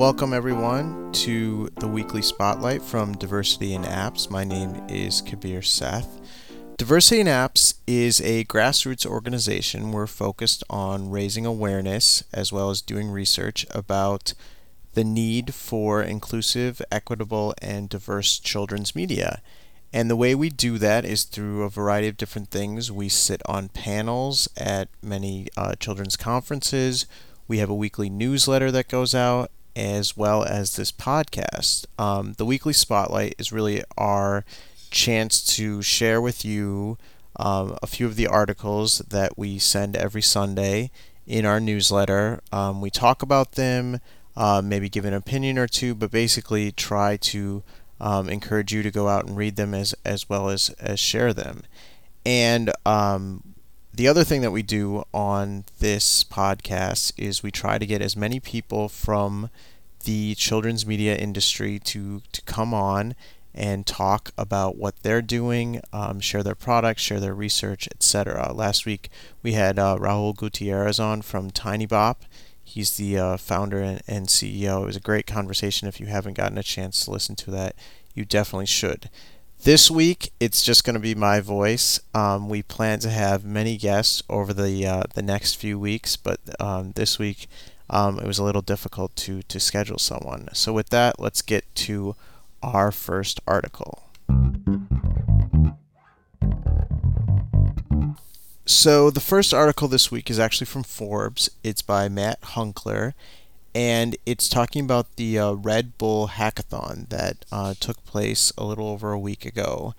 Welcome, everyone, to the weekly spotlight from Diversity in Apps. My name is Kabir Seth. Diversity in Apps is a grassroots organization. We're focused on raising awareness as well as doing research about the need for inclusive, equitable, and diverse children's media. And the way we do that is through a variety of different things. We sit on panels at many uh, children's conferences. We have a weekly newsletter that goes out, as well as this podcast. Um, the weekly spotlight is really our chance to share with you um, a few of the articles that we send every Sunday in our newsletter. Um, we talk about them, uh, maybe give an opinion or two, but basically try to um, encourage you to go out and read them as, as well as, as share them. And um, the other thing that we do on this podcast is we try to get as many people from the children's media industry to, to come on and talk about what they're doing, um, share their products, share their research, etc. Last week we had uh, Raul Gutierrez on from Tinybop. He's the uh, founder and, and CEO. It was a great conversation. If you haven't gotten a chance to listen to that, you definitely should. This week, it's just going to be my voice. Um, we plan to have many guests over the uh, the next few weeks, but um, this week um, it was a little difficult to to schedule someone. So with that, let's get to our first article. So, the first article this week is actually from Forbes. It's by Matt Hunckler, and it's talking about the uh, Red Bull hackathon that uh, took place a little over a week ago.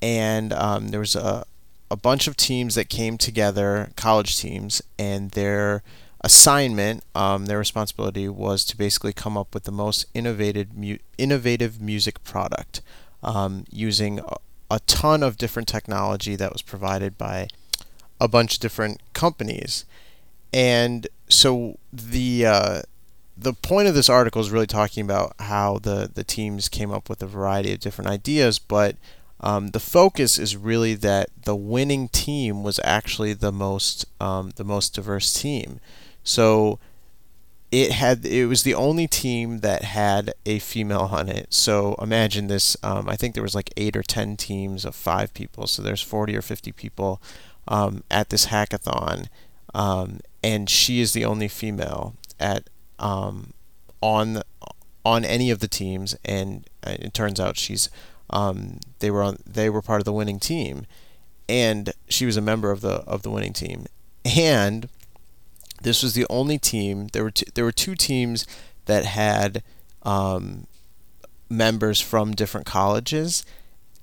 And um, there was a, a bunch of teams that came together, college teams, and their assignment, um, their responsibility was to basically come up with the most innovative, mu- innovative music product um, using a, a ton of different technology that was provided by a bunch of different companies. And so the uh, the point of this article is really talking about how the, the teams came up with a variety of different ideas, but um, the focus is really that the winning team was actually the most um, the most diverse team. So it had it was the only team that had a female on it. So imagine this. Um, I think there was like eight or ten teams of five people. So there's 40 or 50 people um, at this hackathon, um, and she is the only female at um, on on any of the teams. And uh, it turns out she's um, they were on they were part of the winning team, and she was a member of the of the winning team, and this was the only team. There were t- there were two teams that had um, members from different colleges,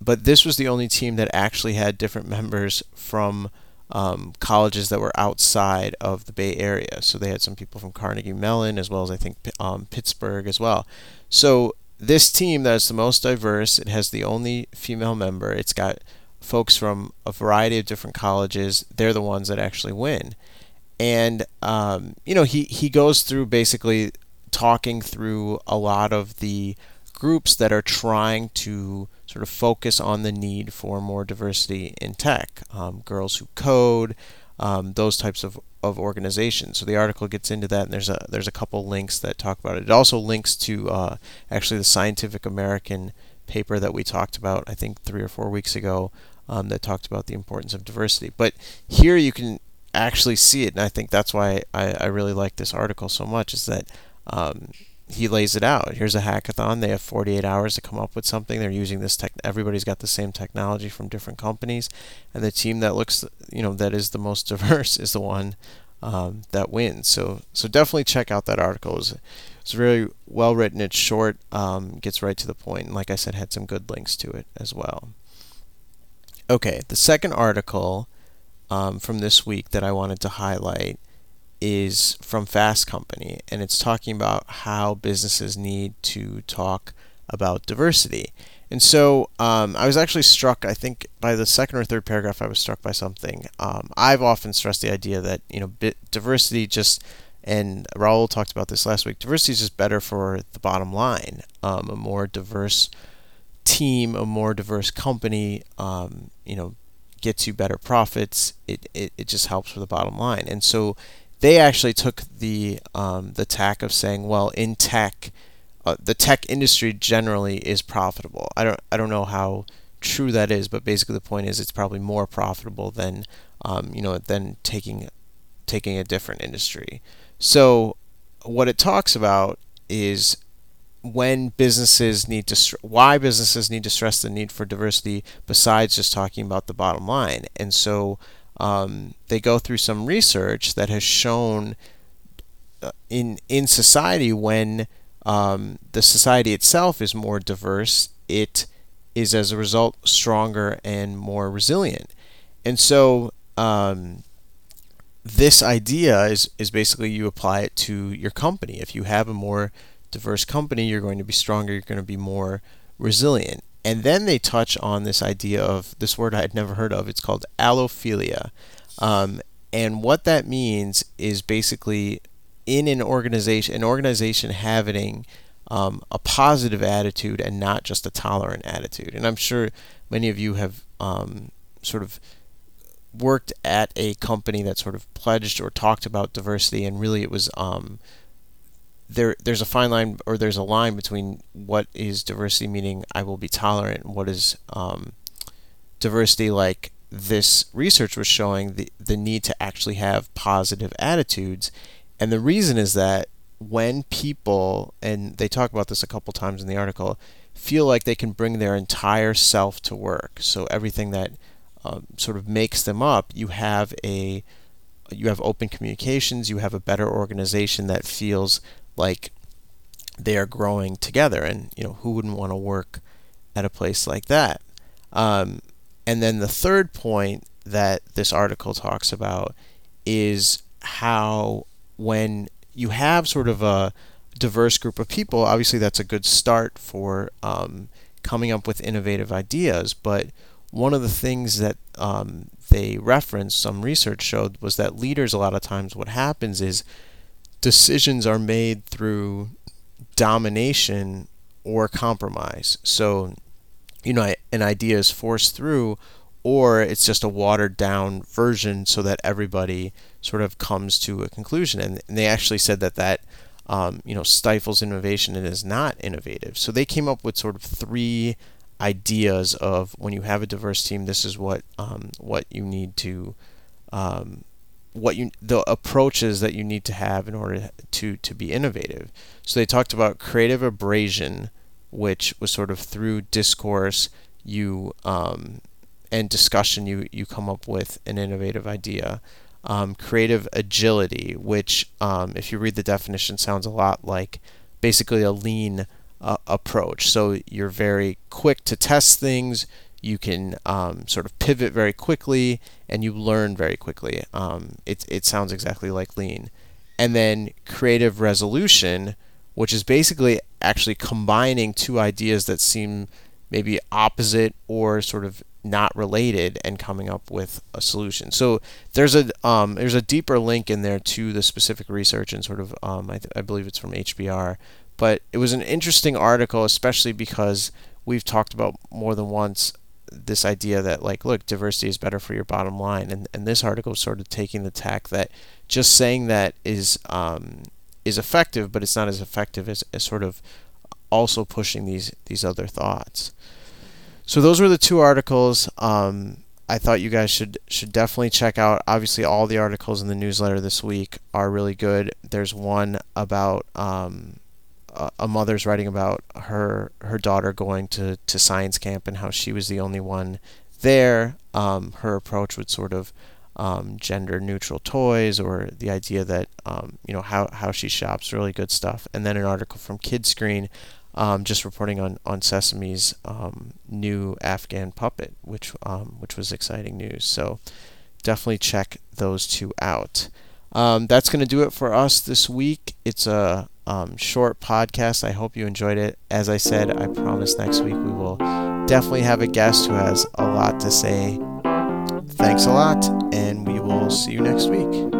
but this was the only team that actually had different members from um, colleges that were outside of the Bay Area. So they had some people from Carnegie Mellon as well as I think um, Pittsburgh as well. So this team that is the most diverse, it has the only female member. It's got folks from a variety of different colleges. They're the ones that actually win and um, you know he he goes through basically talking through a lot of the groups that are trying to sort of focus on the need for more diversity in tech, um, girls who code, um, those types of, of organizations. So the article gets into that, and there's a there's a couple links that talk about it. It also links to uh, actually the Scientific American paper that we talked about, I think three or four weeks ago, um, that talked about the importance of diversity. But here you can actually see it, and I think that's why I, I really like this article so much. Is that um, he lays it out. Here's a hackathon. They have 48 hours to come up with something. They're using this tech. Everybody's got the same technology from different companies, and the team that looks, you know, that is the most diverse is the one um, that wins. So, so definitely check out that article. It's, it's very well written. It's short, um, gets right to the point, and like I said, had some good links to it as well. Okay, the second article um, from this week that I wanted to highlight is from Fast Company, and it's talking about how businesses need to talk about diversity. And so um, I was actually struck, I think, by the second or third paragraph, I was struck by something. Um, I've often stressed the idea that, you know, diversity just, and Raul talked about this last week, diversity is just better for the bottom line. Um, a more diverse team, a more diverse company, um, you know, gets you better profits. It, it, it just helps for the bottom line. And so they actually took the um, the tack of saying, well, in tech, uh, the tech industry generally is profitable. I don't I don't know how true that is, but basically the point is it's probably more profitable than um, you know than taking taking a different industry. So what it talks about is when businesses need to why businesses need to stress the need for diversity besides just talking about the bottom line. And so um, they go through some research that has shown uh, in in society when um, the society itself is more diverse, it is as a result stronger and more resilient. And so um, this idea is, is basically you apply it to your company. If you have a more diverse company, you're going to be stronger, you're going to be more resilient. And then they touch on this idea of this word I had never heard of. It's called allophilia. Um, and what that means is basically in an organization, an organization having um, a positive attitude and not just a tolerant attitude. And I'm sure many of you have um, sort of worked at a company that sort of pledged or talked about diversity, and really it was um, there. There's a fine line, or there's a line between what is diversity, meaning I will be tolerant, and what is um, diversity, like this research was showing the the need to actually have positive attitudes, and the reason is that when people, and they talk about this a couple times in the article, feel like they can bring their entire self to work, so everything that um, sort of makes them up, you have a you have open communications, you have a better organization that feels like they are growing together, and you know who wouldn't want to work at a place like that. Um, and then the third point that this article talks about is how when you have sort of a diverse group of people, obviously that's a good start for um, coming up with innovative ideas. But one of the things that um, they referenced, some research showed, was that leaders, a lot of times, what happens is decisions are made through domination or compromise. So, you know, an idea is forced through, or it's just a watered down version so that everybody sort of comes to a conclusion. And, and they actually said that that um, you know stifles innovation and is not innovative. So they came up with sort of three ideas of when you have a diverse team, this is what um, what you need to um, what you the approaches that you need to have in order to to be innovative. So they talked about creative abrasion, which was sort of through discourse you um, and discussion you you come up with an innovative idea. Um, creative agility, which um, if you read the definition sounds a lot like basically a lean uh, approach. So you're very quick to test things. You can um, sort of pivot very quickly, and you learn very quickly. Um, it it sounds exactly like lean, and then creative resolution, which is basically actually combining two ideas that seem maybe opposite or sort of not related and coming up with a solution. So there's a um, there's a deeper link in there to the specific research and sort of um, I, th- I believe it's from HBR, but it was an interesting article, especially because we've talked about more than once this idea that like look diversity is better for your bottom line and and this article is sort of taking the tack that just saying that is um, is effective but it's not as effective as, as sort of also pushing these these other thoughts so those were the two articles um, I thought you guys should should definitely check out. Obviously, all the articles in the newsletter this week are really good. There's one about um, a mother's writing about her her daughter going to, to science camp and how she was the only one there. Um, her approach would sort of um, gender neutral toys or the idea that um, you know how, how she shops really good stuff. And then an article from Kidscreen um, just reporting on on Sesame's um, new Afghan puppet which um, which was exciting news. So definitely check those two out. That's going to do it for us this week. It's a um, short podcast. I hope you enjoyed it. As I said, I promise next week we will definitely have a guest who has a lot to say. Thanks a lot, and we will see you next week.